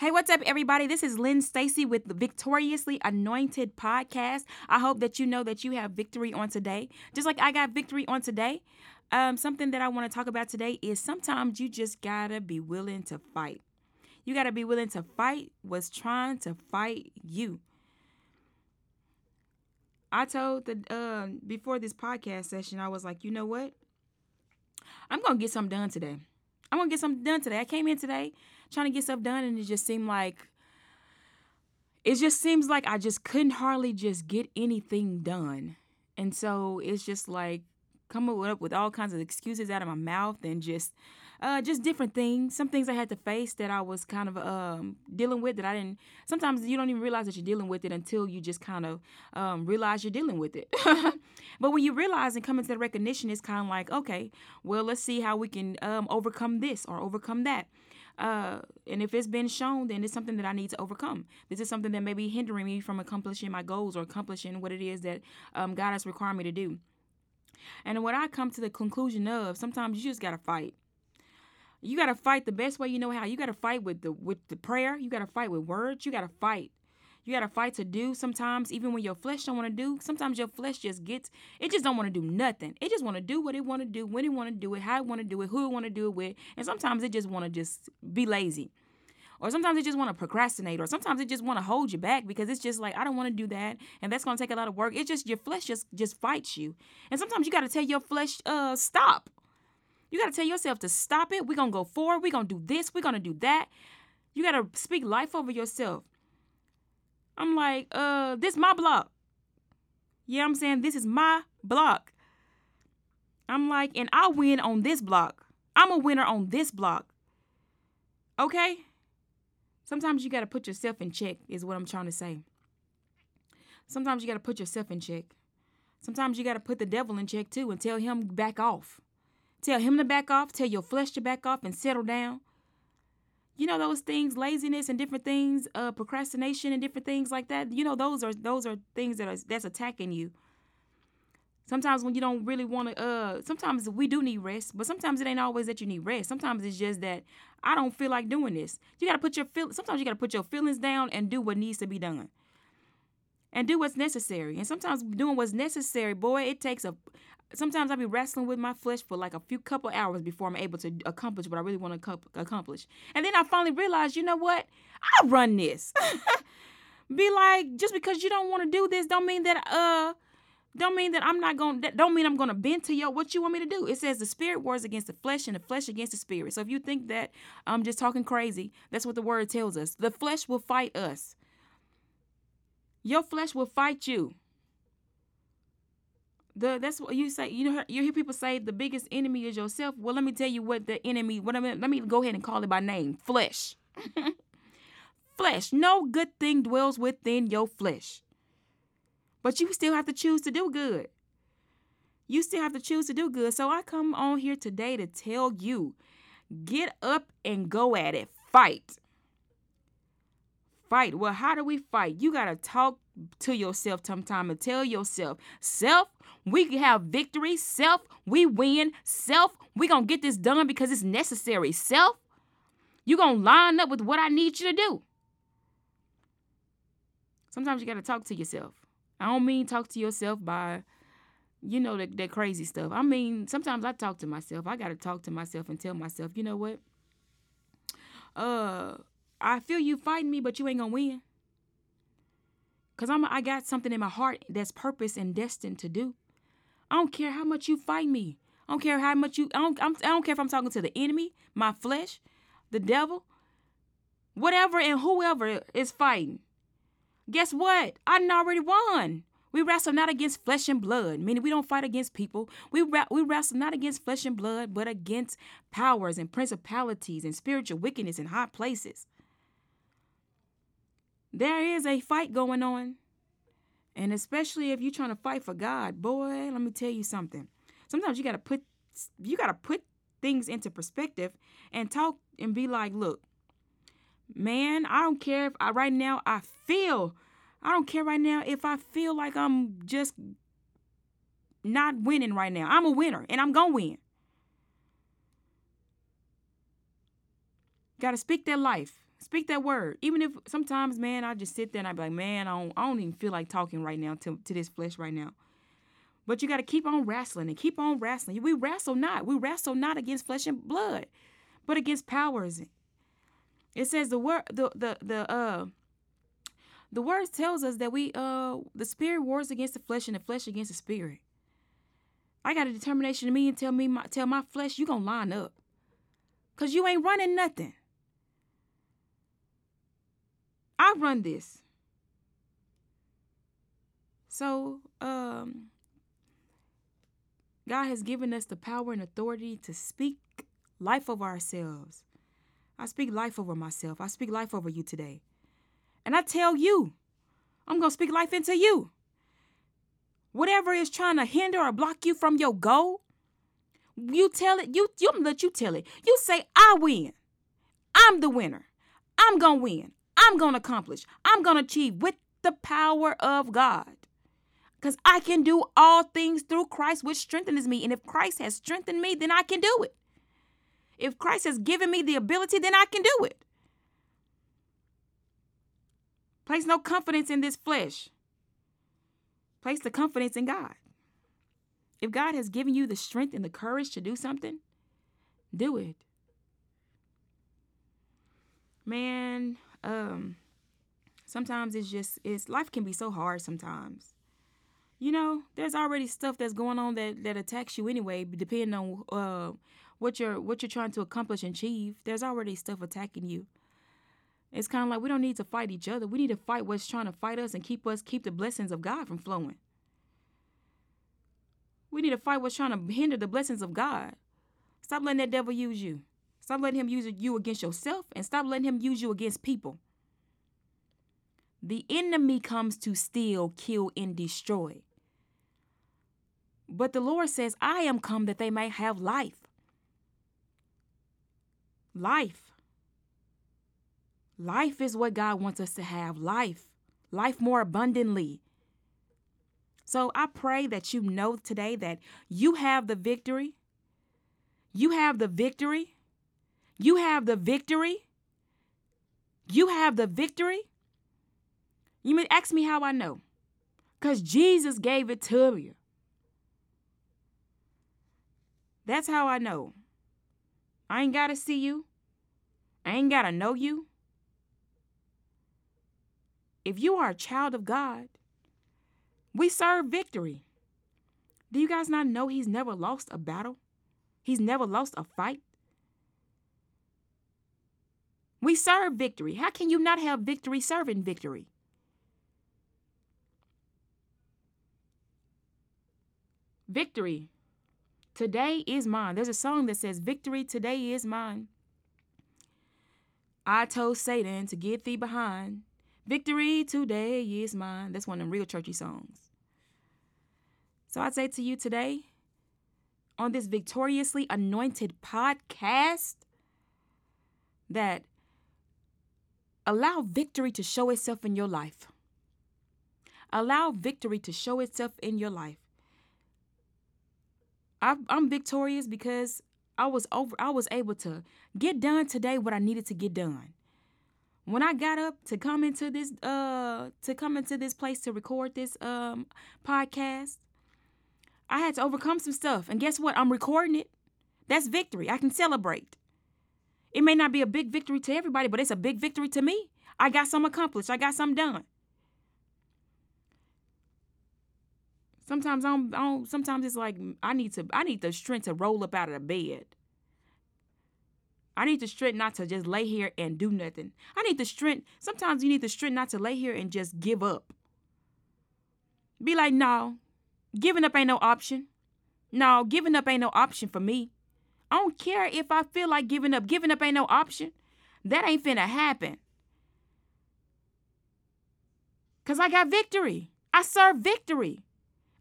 Hey, what's up, everybody? This is Lynn Stacy with the Victoriously Anointed podcast. I hope that you know that you have victory on today, just like I got victory on today. Um, something that I want to talk about today is sometimes you just gotta be willing to fight. You gotta be willing to fight what's trying to fight you. I told the uh, before this podcast session, I was like, you know what? I'm gonna get something done today. I'm gonna get something done today. I came in today trying to get stuff done, and it just seemed like it just seems like I just couldn't hardly just get anything done. And so it's just like coming up with all kinds of excuses out of my mouth and just uh, just different things. Some things I had to face that I was kind of um, dealing with that I didn't. Sometimes you don't even realize that you're dealing with it until you just kind of um, realize you're dealing with it. but when you realize and come into the recognition, it's kind of like, okay, well, let's see how we can um, overcome this or overcome that. Uh, and if it's been shown, then it's something that I need to overcome. This is something that may be hindering me from accomplishing my goals or accomplishing what it is that um, God has required me to do. And what I come to the conclusion of, sometimes you just gotta fight. You gotta fight the best way you know how. You gotta fight with the with the prayer. You gotta fight with words. You gotta fight. You gotta fight to do sometimes, even when your flesh don't want to do. Sometimes your flesh just gets it just don't want to do nothing. It just want to do what it want to do, when it want to do it, how it want to do it, who it want to do it with, and sometimes it just want to just be lazy. Or sometimes it just want to procrastinate, or sometimes it just want to hold you back because it's just like I don't want to do that, and that's gonna take a lot of work. It's just your flesh just just fights you, and sometimes you gotta tell your flesh, uh, stop. You gotta tell yourself to stop it. We're gonna go forward. We're gonna do this. We're gonna do that. You gotta speak life over yourself. I'm like, uh, this my block. Yeah, I'm saying this is my block. I'm like, and I win on this block. I'm a winner on this block. Okay? Sometimes you got to put yourself in check, is what I'm trying to say. Sometimes you got to put yourself in check. Sometimes you got to put the devil in check too and tell him back off. Tell him to back off, tell your flesh to back off and settle down. You know those things, laziness and different things, uh, procrastination and different things like that. You know those are those are things that are that's attacking you. Sometimes when you don't really want to, uh, sometimes we do need rest, but sometimes it ain't always that you need rest. Sometimes it's just that I don't feel like doing this. You gotta put your feel. Sometimes you gotta put your feelings down and do what needs to be done, and do what's necessary. And sometimes doing what's necessary, boy, it takes a. Sometimes I be wrestling with my flesh for like a few couple hours before I'm able to accomplish what I really want to accomplish. And then I finally realize, you know what? I run this. be like, just because you don't want to do this, don't mean that uh don't mean that I'm not to don't mean I'm to bend to your what you want me to do. It says the spirit wars against the flesh and the flesh against the spirit. So if you think that I'm just talking crazy, that's what the word tells us. The flesh will fight us. Your flesh will fight you. The that's what you say. You know you hear people say the biggest enemy is yourself. Well, let me tell you what the enemy. What I mean, let me go ahead and call it by name. Flesh. flesh. No good thing dwells within your flesh. But you still have to choose to do good. You still have to choose to do good. So I come on here today to tell you get up and go at it. Fight. Fight. Well, how do we fight? You got to talk to yourself sometime and tell yourself, self, we can have victory. Self, we win. Self, we going to get this done because it's necessary. Self, you going to line up with what I need you to do. Sometimes you got to talk to yourself. I don't mean talk to yourself by, you know, that, that crazy stuff. I mean, sometimes I talk to myself. I got to talk to myself and tell myself, you know what? Uh, I feel you fighting me, but you ain't gonna win. Cause I'm I got something in my heart that's purpose and destined to do. I don't care how much you fight me. I don't care how much you. I don't. I'm, I do not care if I'm talking to the enemy, my flesh, the devil, whatever and whoever is fighting. Guess what? I done already won. We wrestle not against flesh and blood, meaning we don't fight against people. We, we wrestle not against flesh and blood, but against powers and principalities and spiritual wickedness in high places. There is a fight going on. And especially if you're trying to fight for God, boy, let me tell you something. Sometimes you gotta put you gotta put things into perspective and talk and be like, look, man, I don't care if I right now I feel, I don't care right now if I feel like I'm just not winning right now. I'm a winner and I'm gonna win. Gotta speak that life. Speak that word. Even if sometimes, man, I just sit there and I be like, man, I don't, I don't even feel like talking right now to, to this flesh right now. But you got to keep on wrestling and keep on wrestling. We wrestle not. We wrestle not against flesh and blood, but against powers. It says the word the the the uh the word tells us that we uh the spirit wars against the flesh and the flesh against the spirit. I got a determination in me and tell me my tell my flesh you gonna line up. Cause you ain't running nothing. I run this. So um God has given us the power and authority to speak life over ourselves. I speak life over myself. I speak life over you today. And I tell you, I'm going to speak life into you. Whatever is trying to hinder or block you from your goal, you tell it, you, you let you tell it. You say, I win. I'm the winner. I'm going to win. I'm going to accomplish. I'm going to achieve with the power of God. Because I can do all things through Christ, which strengthens me. And if Christ has strengthened me, then I can do it. If Christ has given me the ability, then I can do it. Place no confidence in this flesh. Place the confidence in God. If God has given you the strength and the courage to do something, do it. Man, um sometimes it's just it's life can be so hard sometimes. You know, there's already stuff that's going on that that attacks you anyway, depending on uh what you're what you're trying to accomplish and achieve. There's already stuff attacking you. It's kind of like we don't need to fight each other. We need to fight what's trying to fight us and keep us keep the blessings of God from flowing. We need to fight what's trying to hinder the blessings of God. Stop letting that devil use you. Stop letting him use you against yourself and stop letting him use you against people. The enemy comes to steal, kill, and destroy. But the Lord says, I am come that they may have life. Life. Life is what God wants us to have life, life more abundantly. So I pray that you know today that you have the victory. You have the victory. You have the victory. You have the victory. You may ask me how I know. Because Jesus gave it to you. That's how I know. I ain't got to see you. I ain't got to know you. If you are a child of God, we serve victory. Do you guys not know he's never lost a battle? He's never lost a fight. We serve victory. How can you not have victory serving victory? Victory today is mine. There's a song that says, Victory today is mine. I told Satan to get thee behind. Victory today is mine. That's one of them real churchy songs. So I say to you today, on this victoriously anointed podcast, that allow victory to show itself in your life. Allow victory to show itself in your life. I, am victorious because I was over. I was able to get done today what I needed to get done when I got up to come into this uh to come into this place to record this um podcast, I had to overcome some stuff. And guess what? I'm recording it. That's victory. I can celebrate. It may not be a big victory to everybody, but it's a big victory to me. I got some accomplished. I got some done. Sometimes I don't, I don't, sometimes it's like I need to I need the strength to roll up out of the bed. I need the strength not to just lay here and do nothing. I need the strength. Sometimes you need the strength not to lay here and just give up. Be like, no, giving up ain't no option. No, giving up ain't no option for me. I don't care if I feel like giving up. Giving up ain't no option. That ain't finna happen. Because I got victory. I serve victory.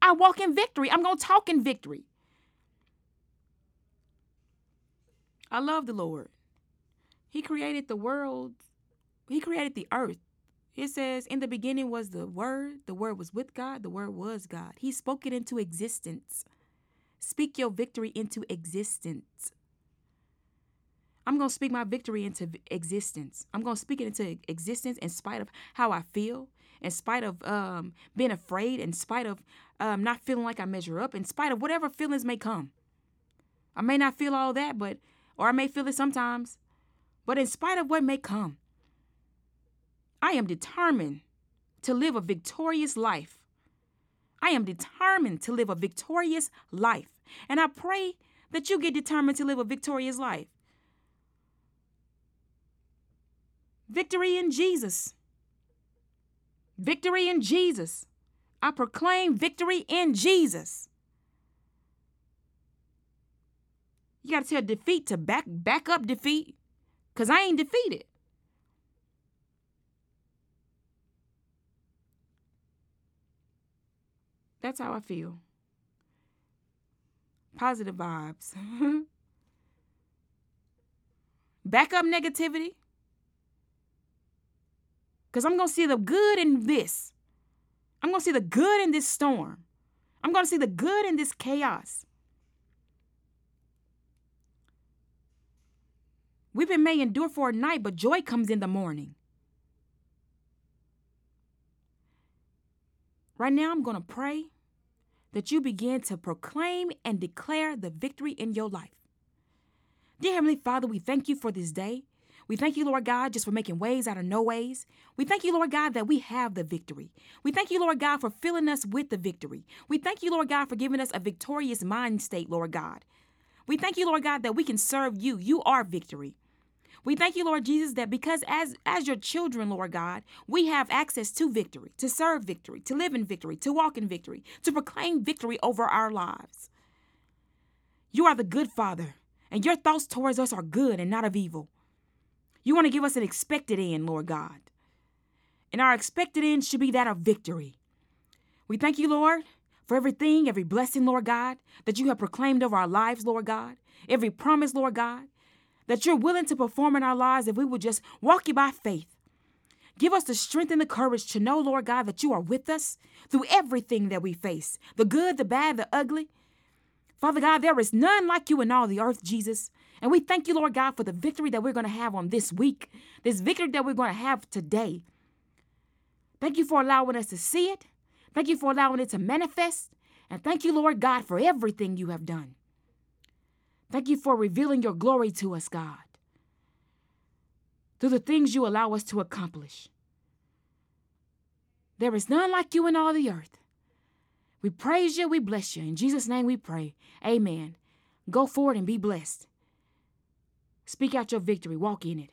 I walk in victory. I'm going to talk in victory. I love the Lord. He created the world, He created the earth. It says, In the beginning was the Word, the Word was with God, the Word was God. He spoke it into existence. Speak your victory into existence. I'm going to speak my victory into existence. I'm going to speak it into existence in spite of how I feel, in spite of um, being afraid, in spite of um, not feeling like I measure up, in spite of whatever feelings may come. I may not feel all that, but, or I may feel it sometimes, but in spite of what may come, I am determined to live a victorious life. I am determined to live a victorious life. And I pray that you get determined to live a victorious life. Victory in Jesus. Victory in Jesus. I proclaim victory in Jesus. You got to tell defeat to back back up defeat cuz I ain't defeated. That's how I feel. Positive vibes. back up negativity. Because I'm going to see the good in this. I'm going to see the good in this storm. I'm going to see the good in this chaos. Weeping may endure for a night, but joy comes in the morning. Right now, I'm going to pray that you begin to proclaim and declare the victory in your life. Dear Heavenly Father, we thank you for this day. We thank you, Lord God, just for making ways out of no ways. We thank you, Lord God, that we have the victory. We thank you, Lord God, for filling us with the victory. We thank you, Lord God, for giving us a victorious mind state, Lord God. We thank you, Lord God, that we can serve you. You are victory. We thank you, Lord Jesus, that because as as your children, Lord God, we have access to victory, to serve victory, to live in victory, to walk in victory, to proclaim victory over our lives. You are the good Father, and your thoughts towards us are good and not of evil. You want to give us an expected end, Lord God. And our expected end should be that of victory. We thank you, Lord, for everything, every blessing, Lord God, that you have proclaimed over our lives, Lord God, every promise, Lord God, that you're willing to perform in our lives if we would just walk you by faith. Give us the strength and the courage to know, Lord God, that you are with us through everything that we face the good, the bad, the ugly. Father God, there is none like you in all the earth, Jesus. And we thank you, Lord God, for the victory that we're going to have on this week, this victory that we're going to have today. Thank you for allowing us to see it. Thank you for allowing it to manifest. And thank you, Lord God, for everything you have done. Thank you for revealing your glory to us, God, through the things you allow us to accomplish. There is none like you in all the earth. We praise you, we bless you. In Jesus' name we pray. Amen. Go forward and be blessed. Speak out your victory, walk in it.